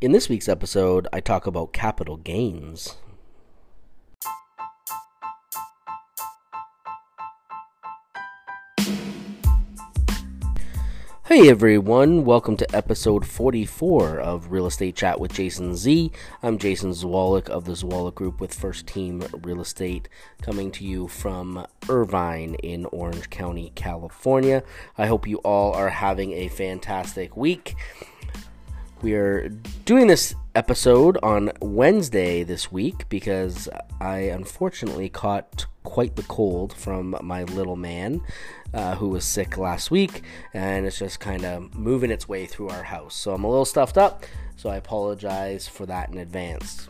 In this week's episode, I talk about capital gains. Hey everyone, welcome to episode 44 of Real Estate Chat with Jason Z. I'm Jason Zwolek of the Zwolek Group with First Team Real Estate, coming to you from Irvine in Orange County, California. I hope you all are having a fantastic week. We are doing this episode on Wednesday this week because I unfortunately caught quite the cold from my little man uh, who was sick last week, and it's just kind of moving its way through our house. So I'm a little stuffed up, so I apologize for that in advance.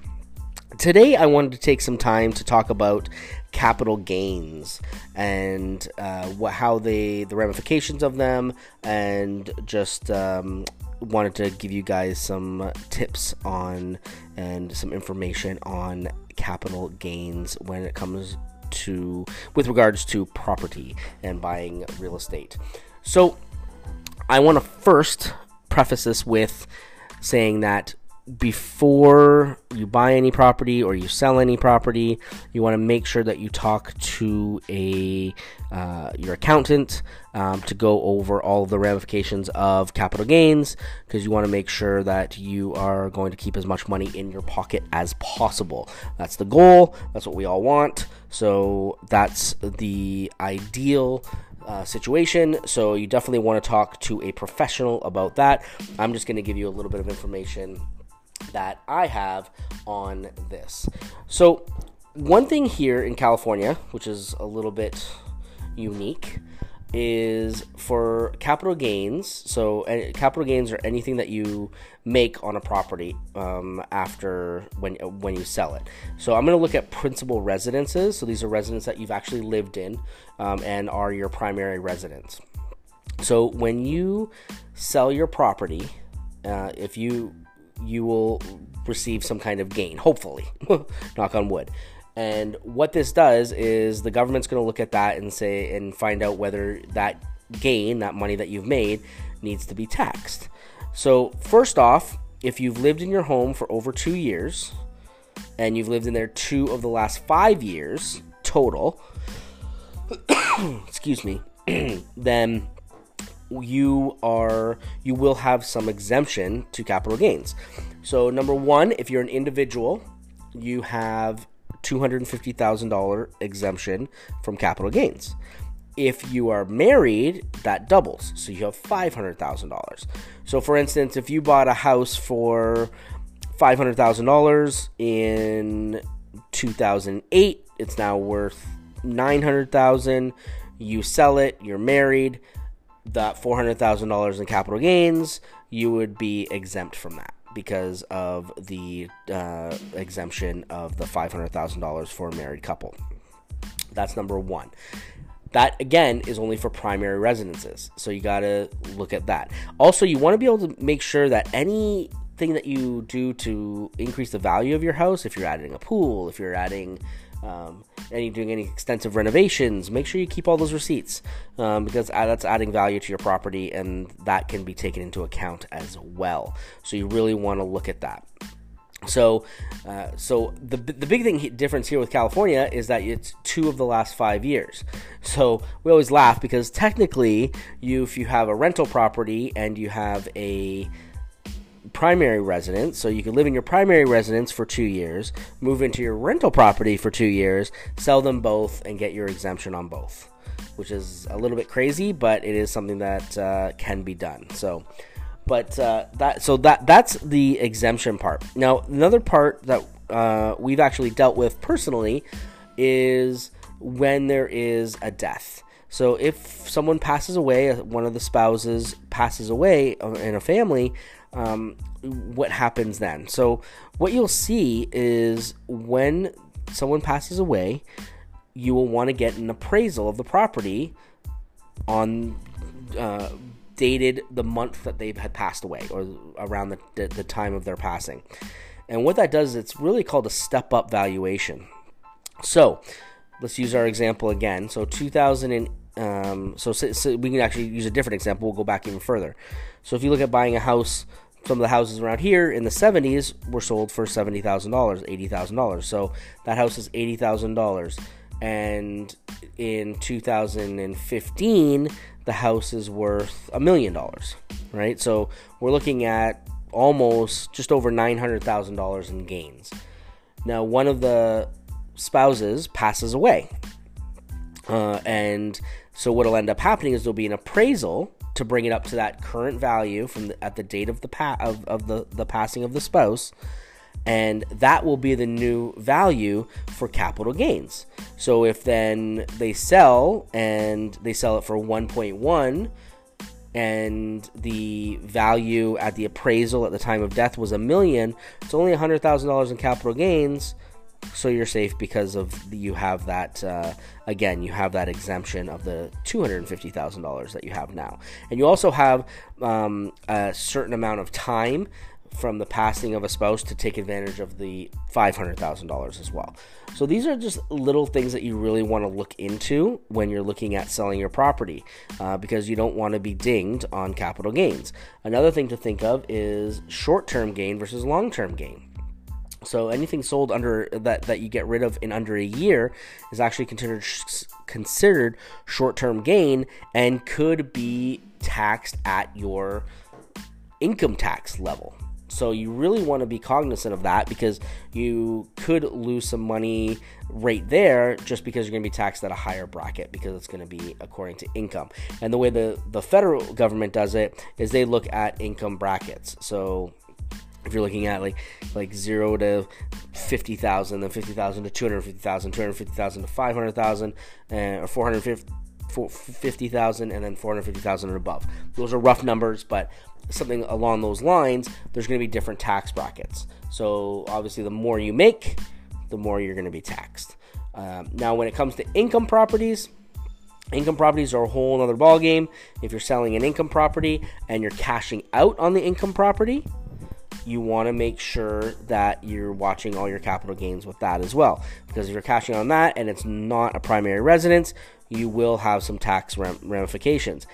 Today, I wanted to take some time to talk about capital gains and uh, what, how they, the ramifications of them, and just um, wanted to give you guys some tips on and some information on capital gains when it comes to with regards to property and buying real estate. So I want to first preface this with saying that before you buy any property or you sell any property, you want to make sure that you talk to a uh, your accountant um, to go over all the ramifications of capital gains because you want to make sure that you are going to keep as much money in your pocket as possible. That's the goal. That's what we all want. So that's the ideal uh, situation. So you definitely want to talk to a professional about that. I'm just going to give you a little bit of information that I have on this. So, one thing here in California, which is a little bit unique, is for capital gains. So, uh, capital gains are anything that you make on a property um, after when when you sell it. So, I'm going to look at principal residences. So, these are residents that you've actually lived in um, and are your primary residence. So, when you sell your property, uh, if you you will receive some kind of gain, hopefully. Knock on wood. And what this does is the government's going to look at that and say and find out whether that gain, that money that you've made, needs to be taxed. So, first off, if you've lived in your home for over two years and you've lived in there two of the last five years total, excuse me, then you are you will have some exemption to capital gains. So number 1, if you're an individual, you have $250,000 exemption from capital gains. If you are married, that doubles. So you have $500,000. So for instance, if you bought a house for $500,000 in 2008, it's now worth 900,000. You sell it, you're married, that $400,000 in capital gains, you would be exempt from that because of the uh, exemption of the $500,000 for a married couple. That's number one. That again is only for primary residences. So you got to look at that. Also, you want to be able to make sure that anything that you do to increase the value of your house, if you're adding a pool, if you're adding um, and you're doing any extensive renovations, make sure you keep all those receipts um, because that's adding value to your property and that can be taken into account as well. So you really want to look at that. So, uh, so the the big thing difference here with California is that it's two of the last five years. So we always laugh because technically, you if you have a rental property and you have a primary residence. So you can live in your primary residence for two years, move into your rental property for two years, sell them both, and get your exemption on both, which is a little bit crazy, but it is something that uh, can be done. So, but uh, that so that that's the exemption part. Now, another part that uh, we've actually dealt with personally is when there is a death. So if someone passes away, one of the spouses passes away uh, in a family, um, what happens then. So, what you'll see is when someone passes away, you will want to get an appraisal of the property on uh, dated the month that they had passed away or around the, the, the time of their passing. And what that does is it's really called a step up valuation. So, let's use our example again. So, 2000 and um, so, so, so we can actually use a different example. We'll go back even further. So, if you look at buying a house some of the houses around here in the 70s were sold for $70,000, $80,000. So that house is $80,000. And in 2015, the house is worth a million dollars, right? So we're looking at almost just over $900,000 in gains. Now, one of the spouses passes away. Uh, and so what'll end up happening is there'll be an appraisal to bring it up to that current value from the, at the date of the pa- of, of the, the passing of the spouse and that will be the new value for capital gains. So if then they sell and they sell it for 1.1 and the value at the appraisal at the time of death was a million, it's only $100,000 in capital gains. So you're safe because of you have that uh, again you have that exemption of the two hundred and fifty thousand dollars that you have now, and you also have um, a certain amount of time from the passing of a spouse to take advantage of the $500,000 as well. So these are just little things that you really want to look into when you're looking at selling your property uh, because you don't want to be dinged on capital gains. Another thing to think of is short term gain versus long term gain. So anything sold under that that you get rid of in under a year is actually considered considered short-term gain and could be taxed at your income tax level. So you really want to be cognizant of that because you could lose some money right there just because you're going to be taxed at a higher bracket because it's going to be according to income. And the way the the federal government does it is they look at income brackets. So if you're looking at like like zero to fifty thousand, then fifty thousand to two hundred fifty thousand, two hundred fifty thousand to five hundred thousand, uh, or four hundred fifty. 50,000 and then 450,000 and above. Those are rough numbers, but something along those lines, there's going to be different tax brackets. So obviously, the more you make, the more you're going to be taxed. Um, now, when it comes to income properties, income properties are a whole other ballgame. If you're selling an income property and you're cashing out on the income property, you want to make sure that you're watching all your capital gains with that as well. Because if you're cashing on that and it's not a primary residence, you will have some tax ramifications.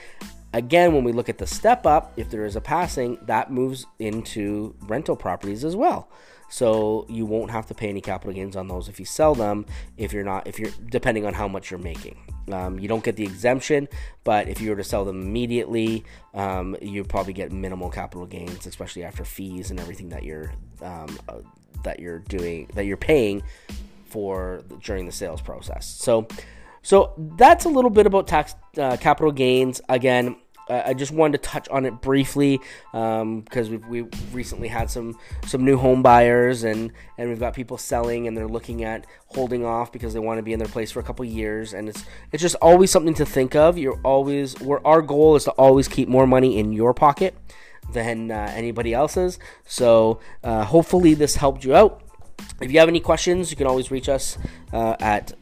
Again, when we look at the step up, if there is a passing, that moves into rental properties as well. So you won't have to pay any capital gains on those if you sell them. If you're not, if you're depending on how much you're making, um, you don't get the exemption. But if you were to sell them immediately, um, you probably get minimal capital gains, especially after fees and everything that you're um, uh, that you're doing that you're paying for during the sales process. So so that's a little bit about tax uh, capital gains. Again, I just wanted to touch on it briefly because um, we've, we've recently had some some new home buyers and and we've got people selling and they're looking at holding off because they want to be in their place for a couple years and it's it's just always something to think of. You're always where our goal is to always keep more money in your pocket than uh, anybody else's. So uh, hopefully this helped you out. If you have any questions, you can always reach us uh, at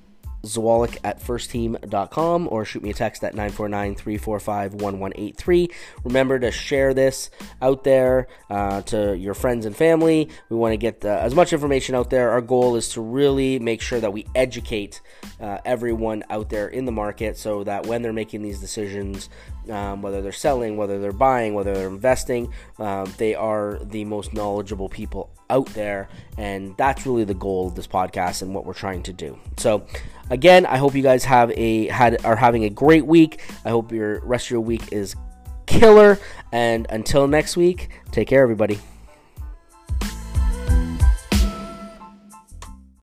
Zwolek at firstteam.com or shoot me a text at 949 345 1183. Remember to share this out there uh, to your friends and family. We want to get the, as much information out there. Our goal is to really make sure that we educate uh, everyone out there in the market so that when they're making these decisions, um, whether they're selling, whether they're buying, whether they're investing, um, they are the most knowledgeable people out there. And that's really the goal of this podcast and what we're trying to do. So, again, I hope you guys have a had are having a great week. I hope your rest of your week is killer. And until next week, take care, everybody.